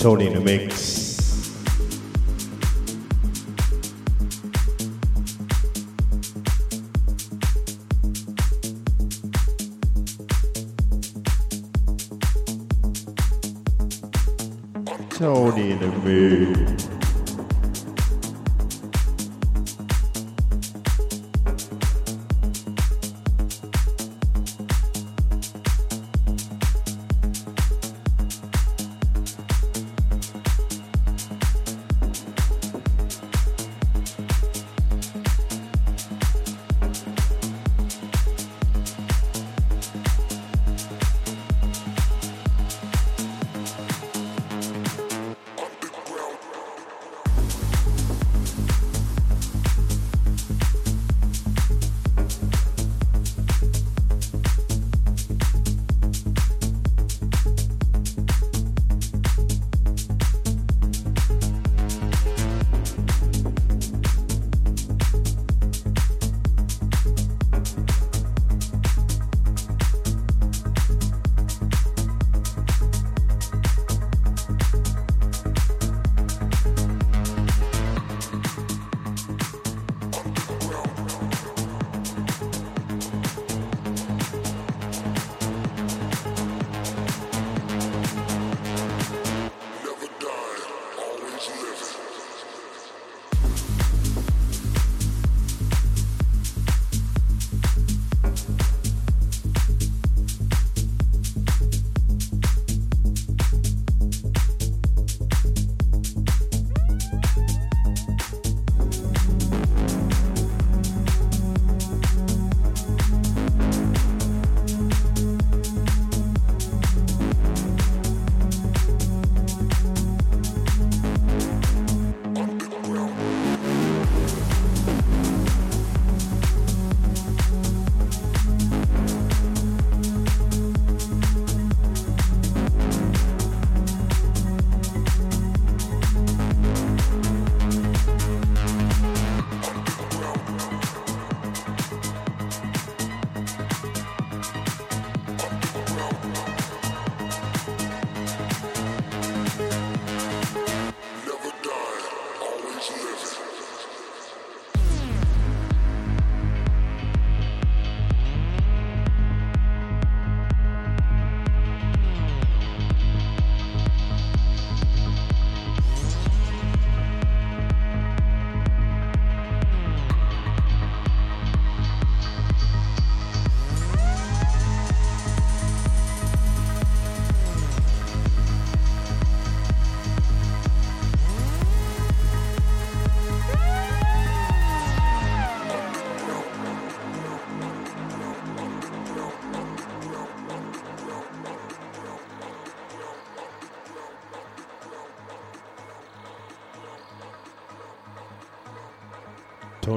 Tony in the mix.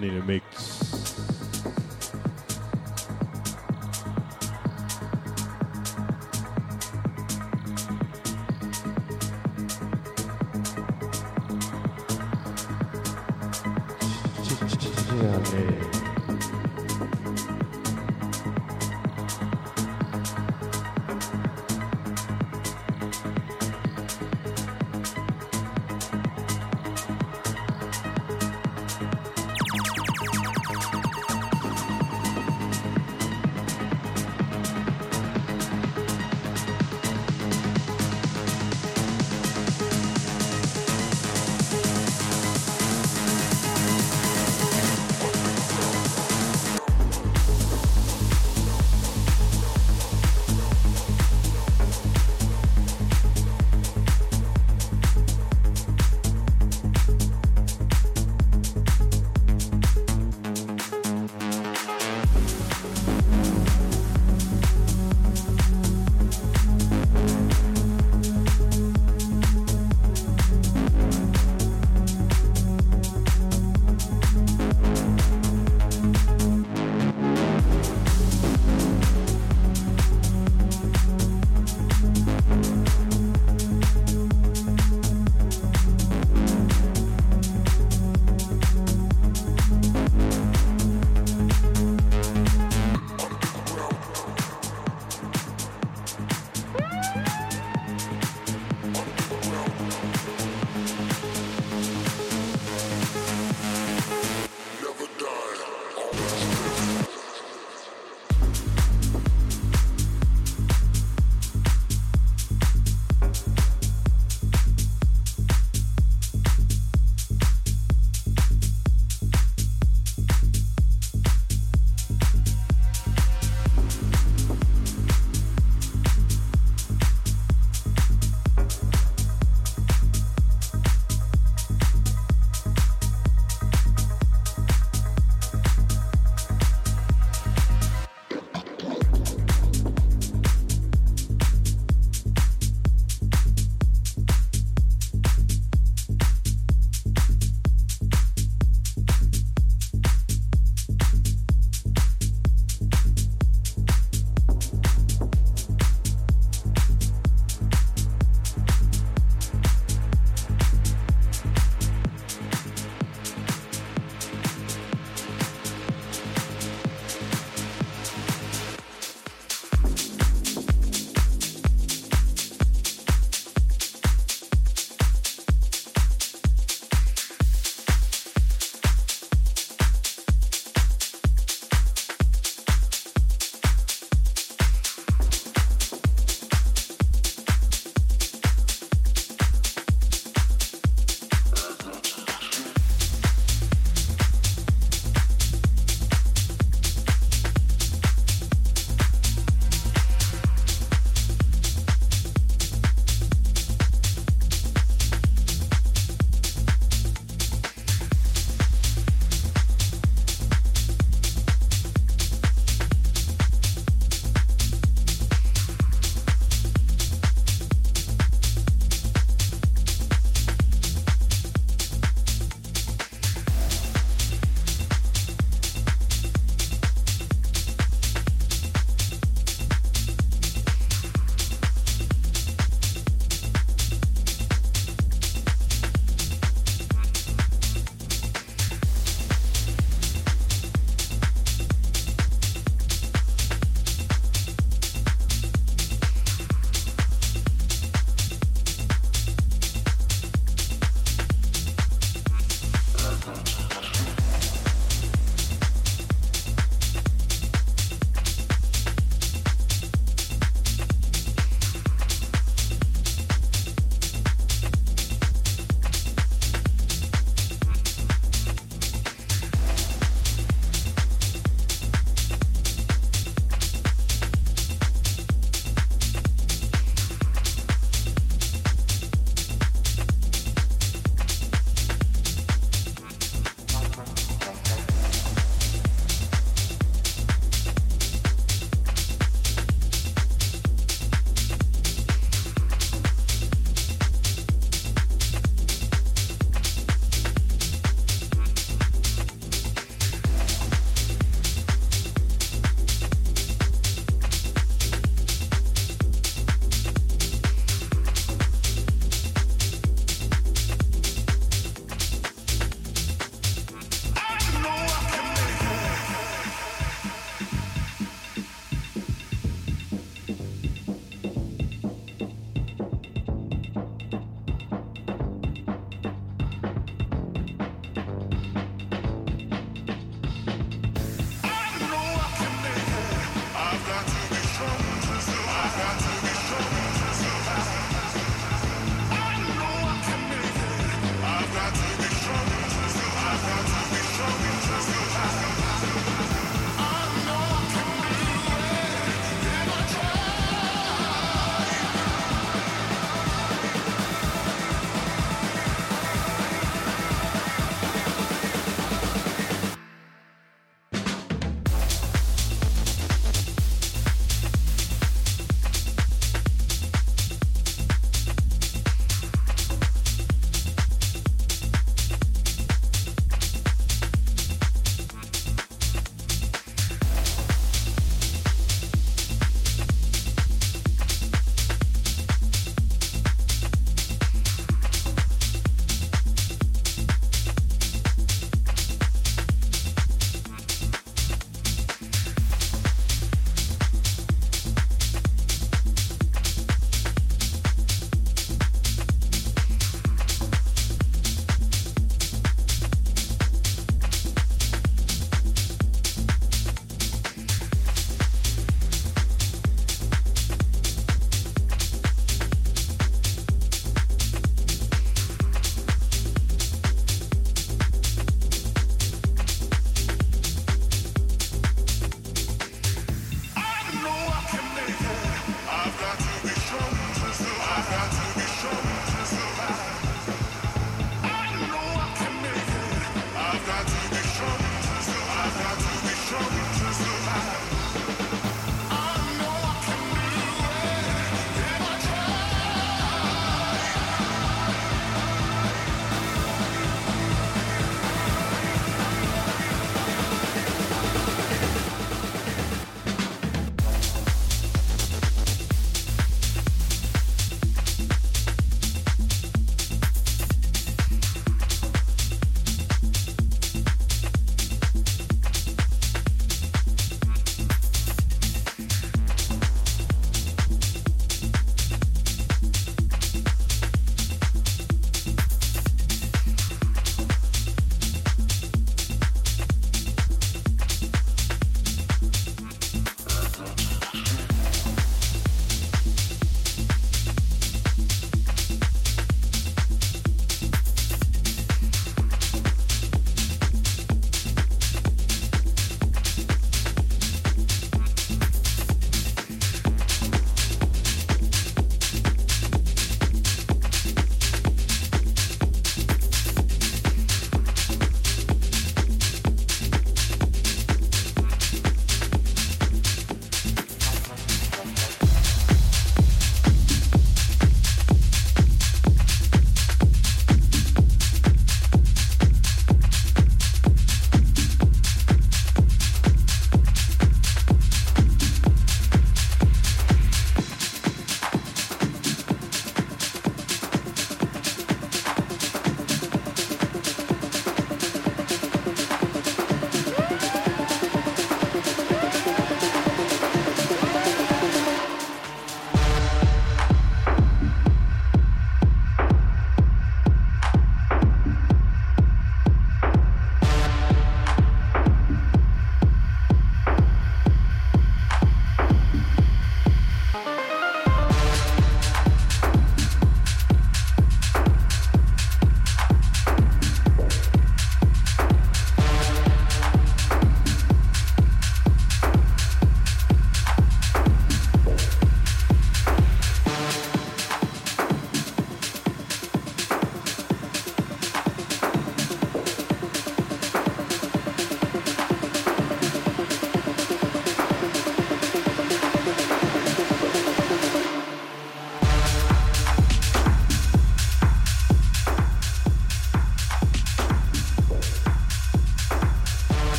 Tony in the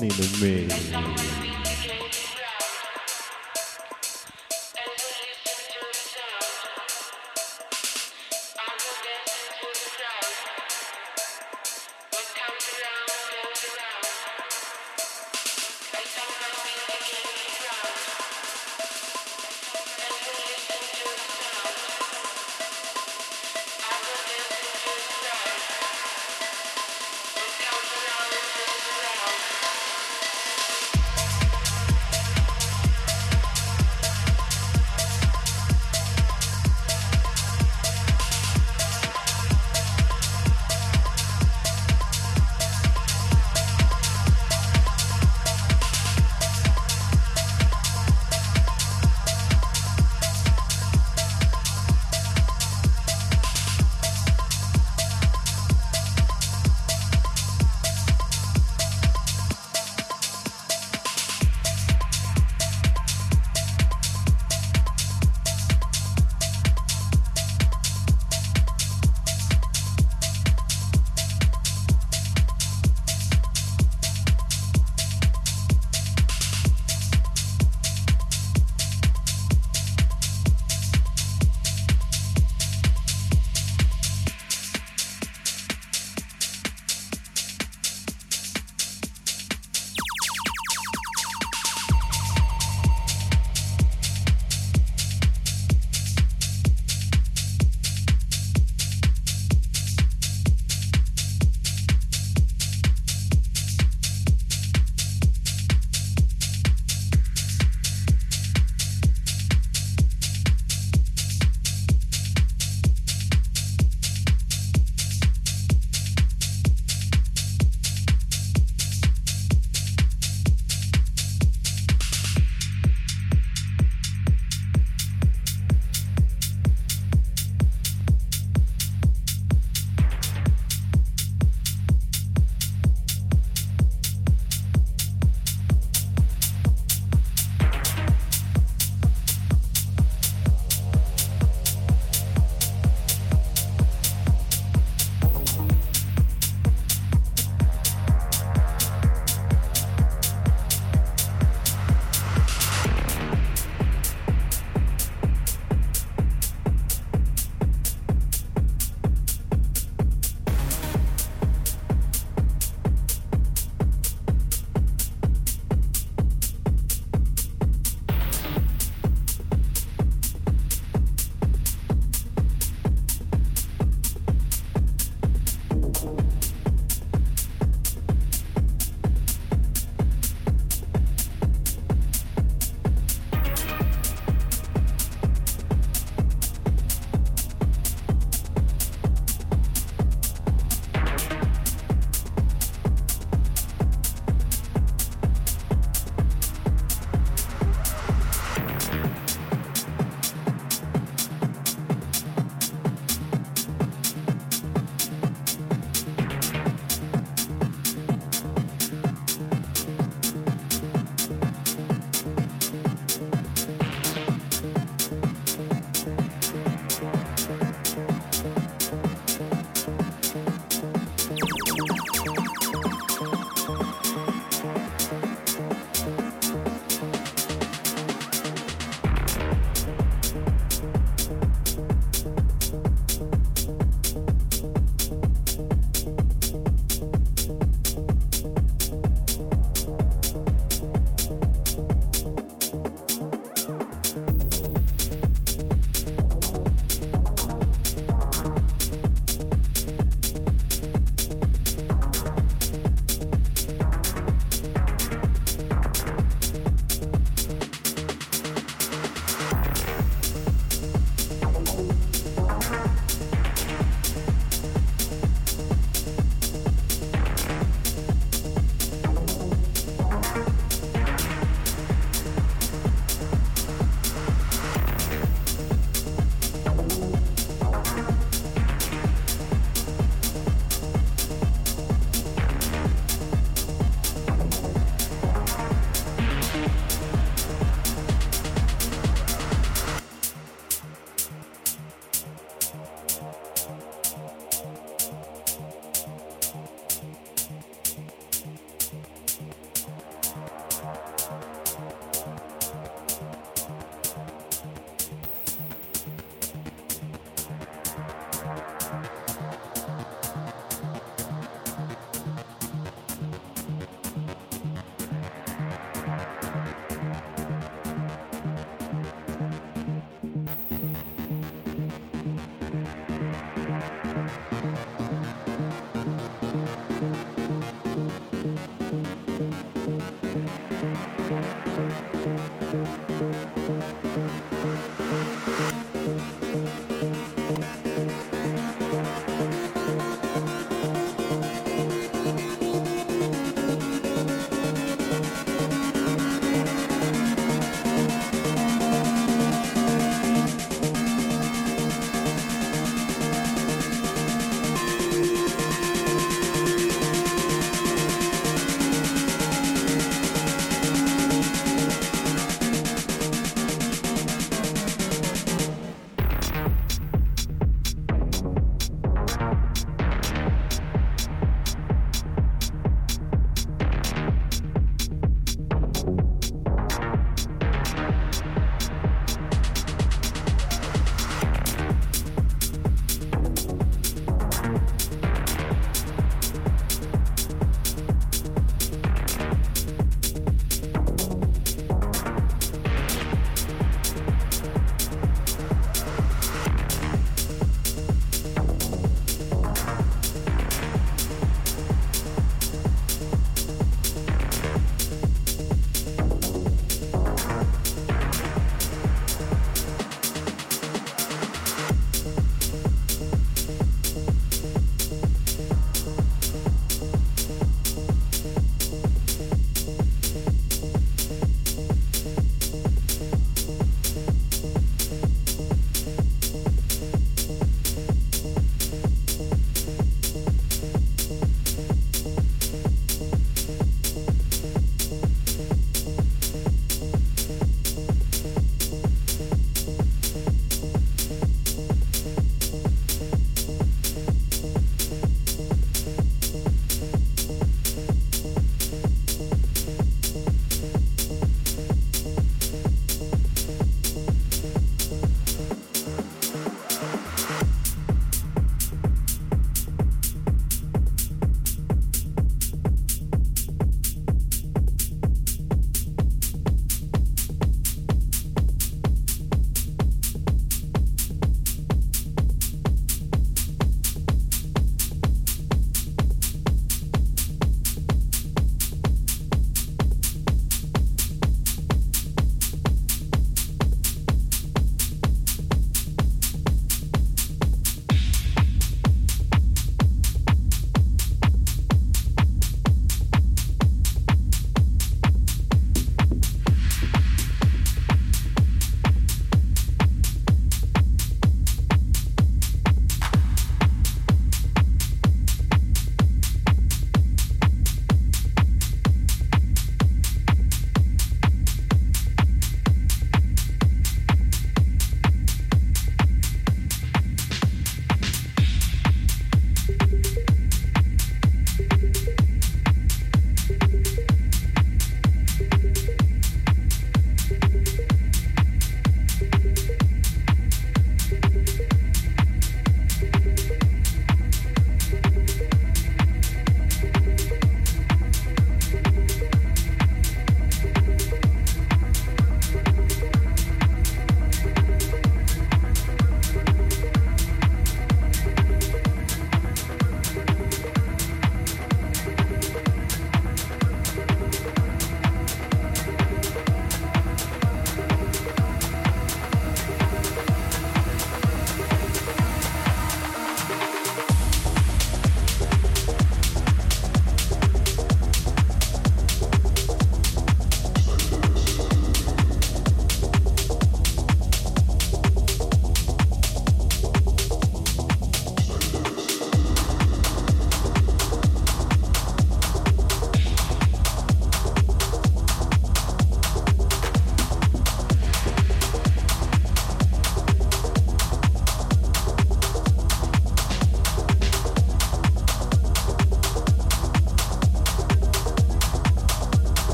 Tony the Mix.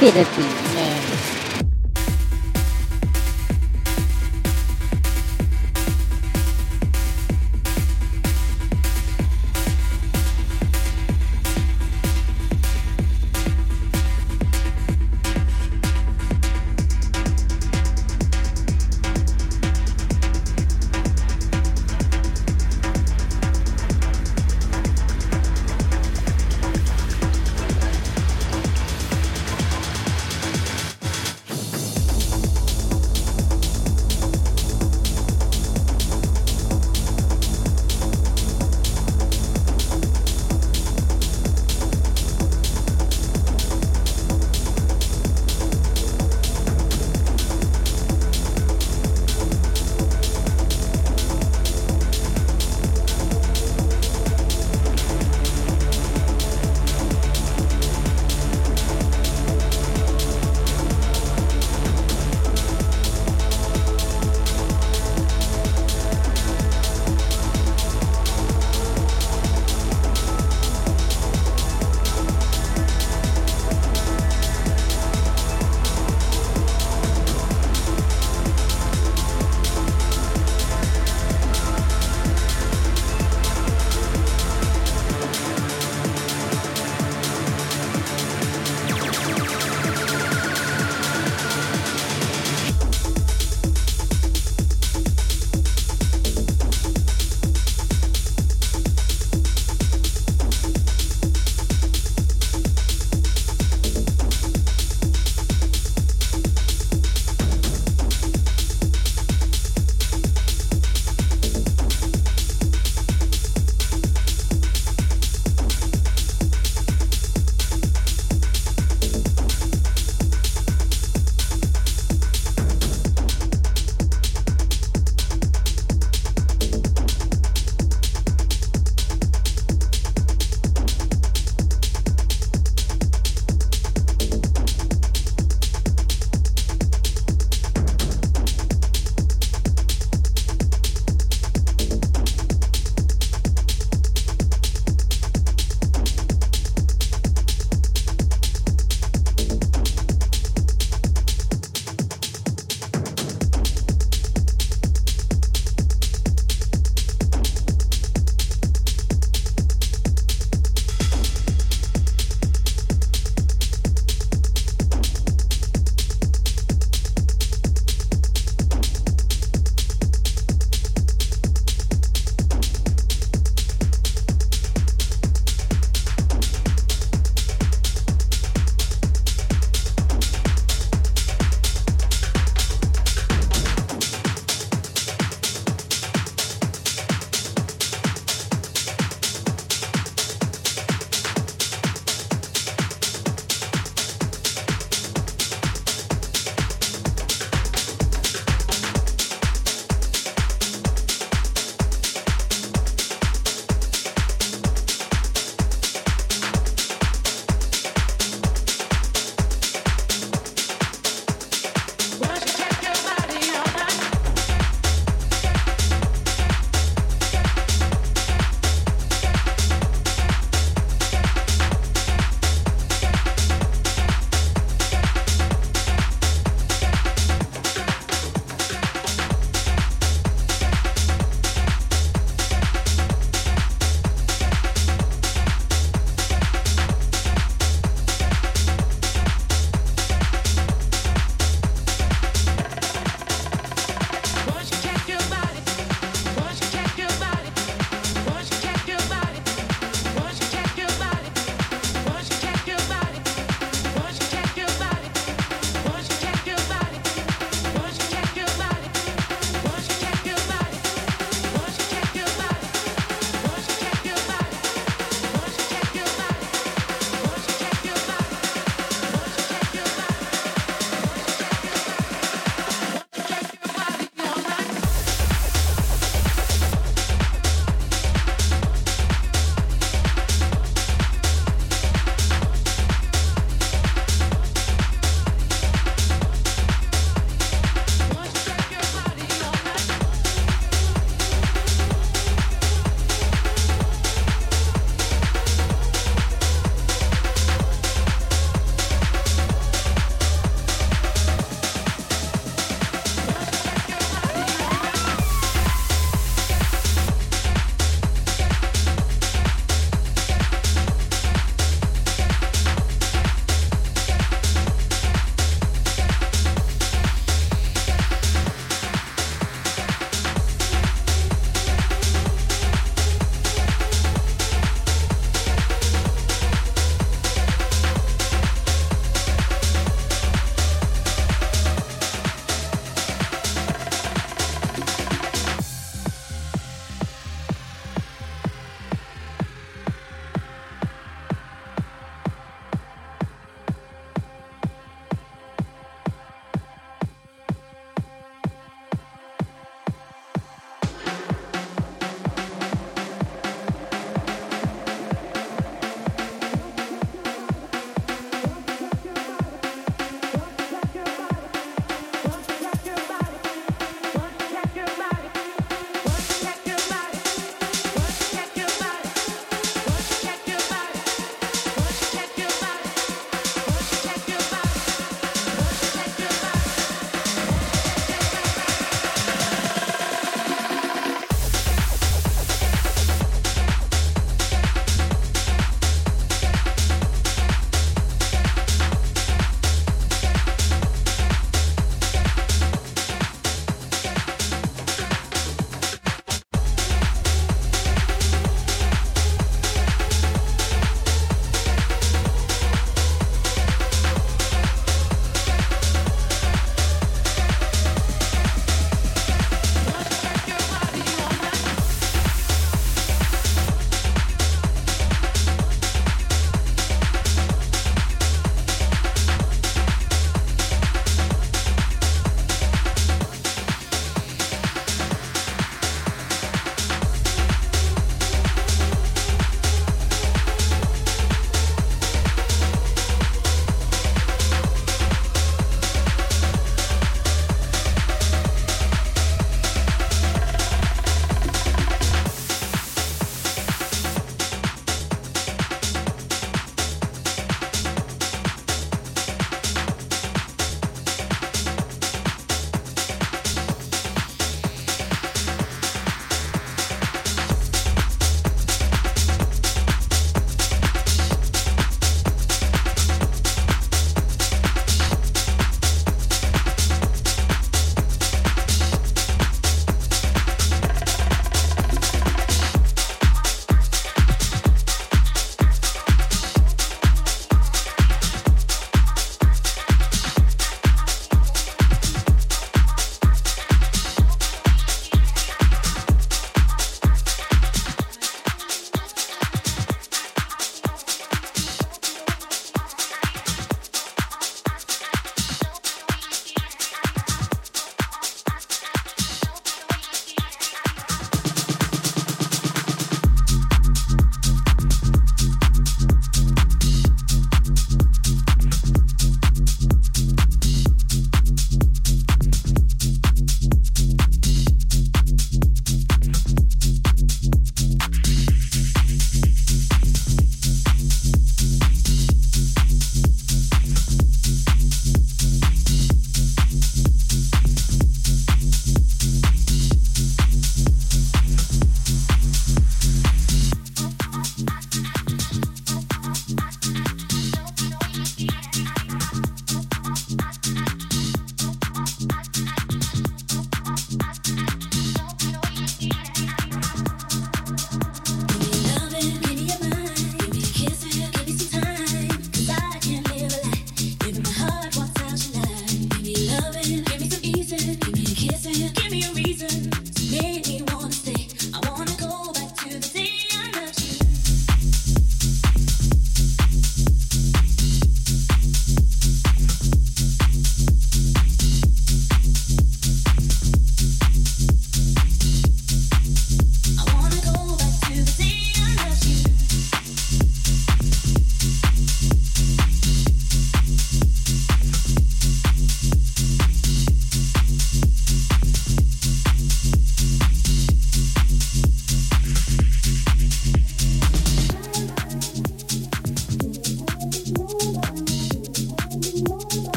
Bene.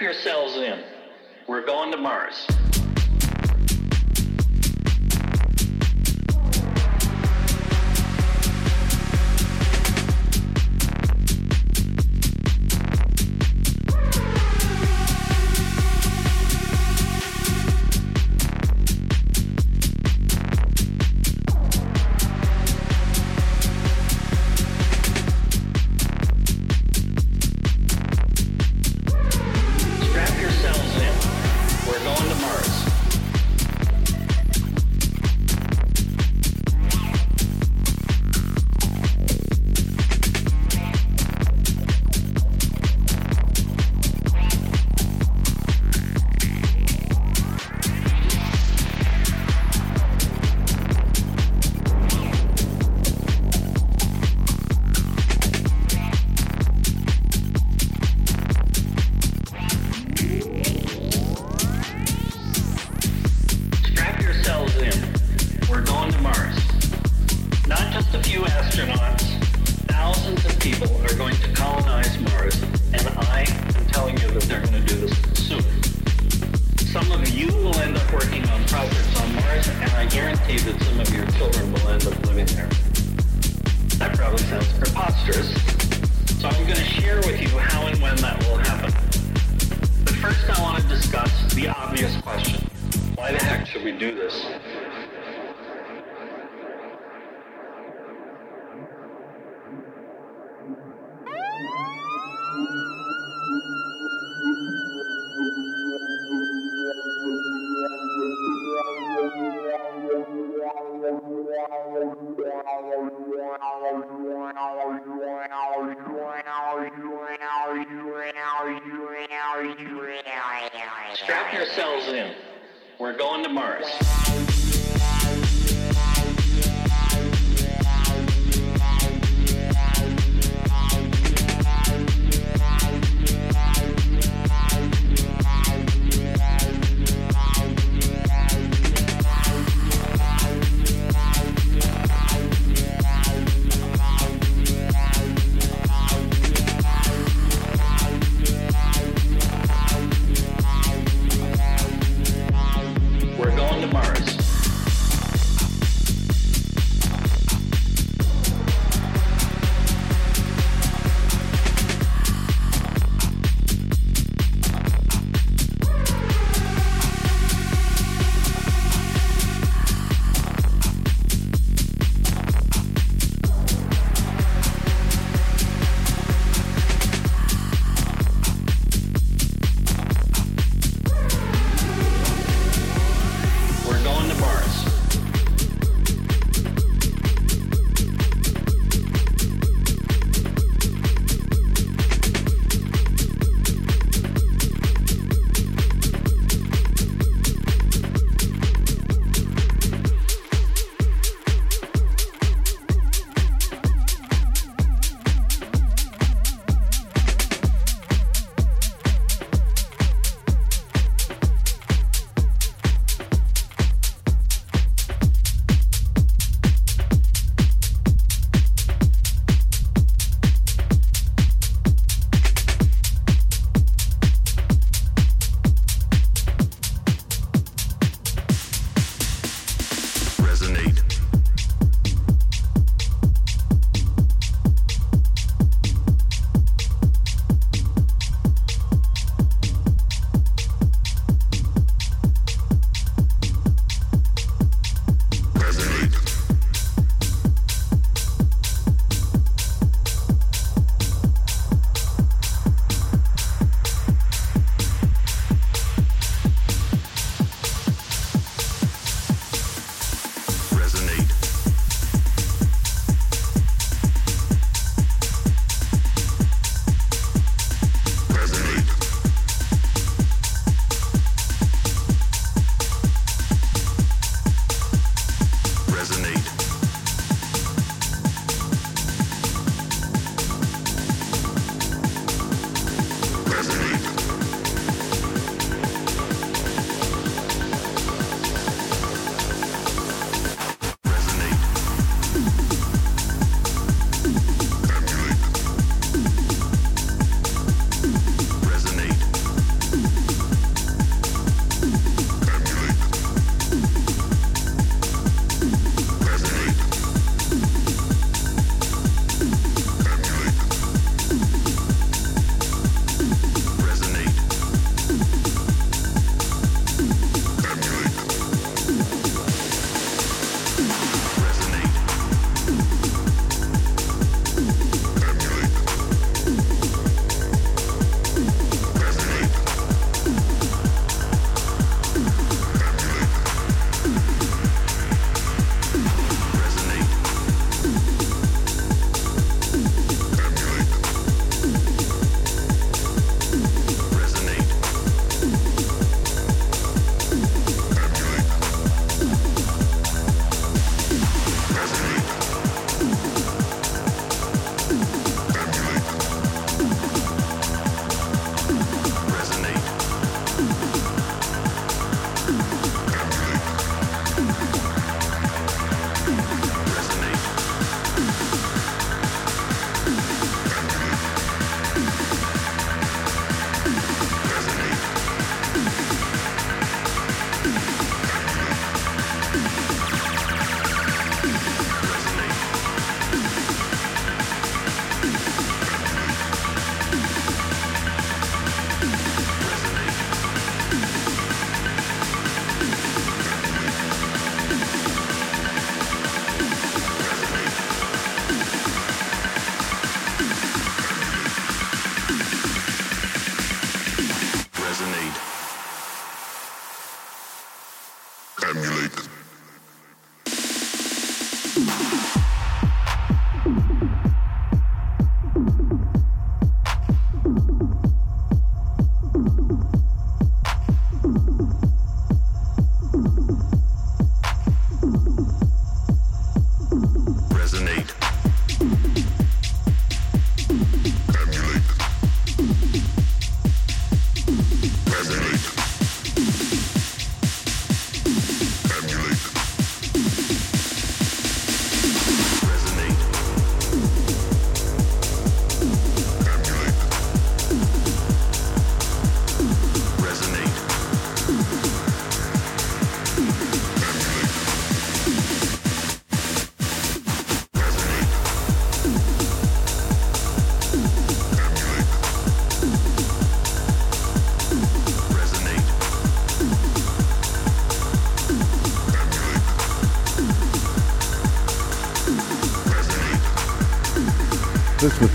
yourselves in. should we do this? We're going to Mars.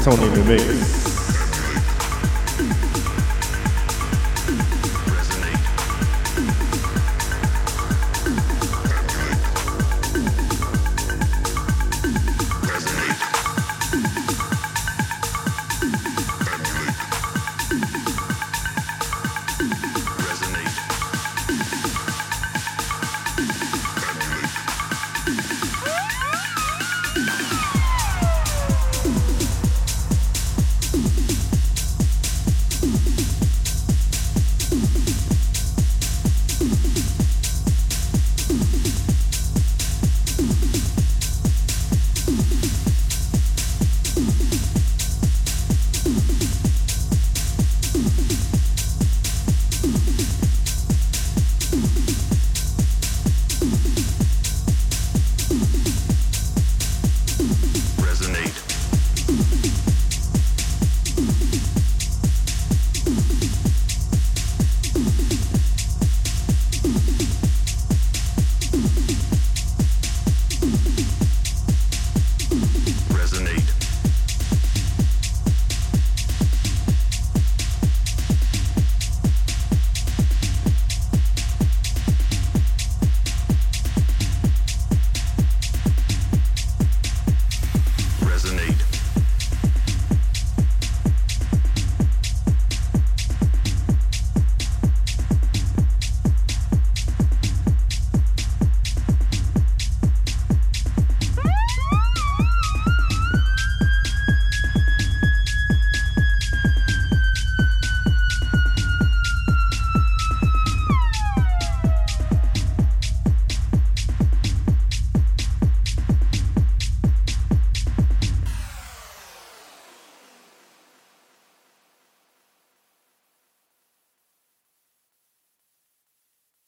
Tony the Mix.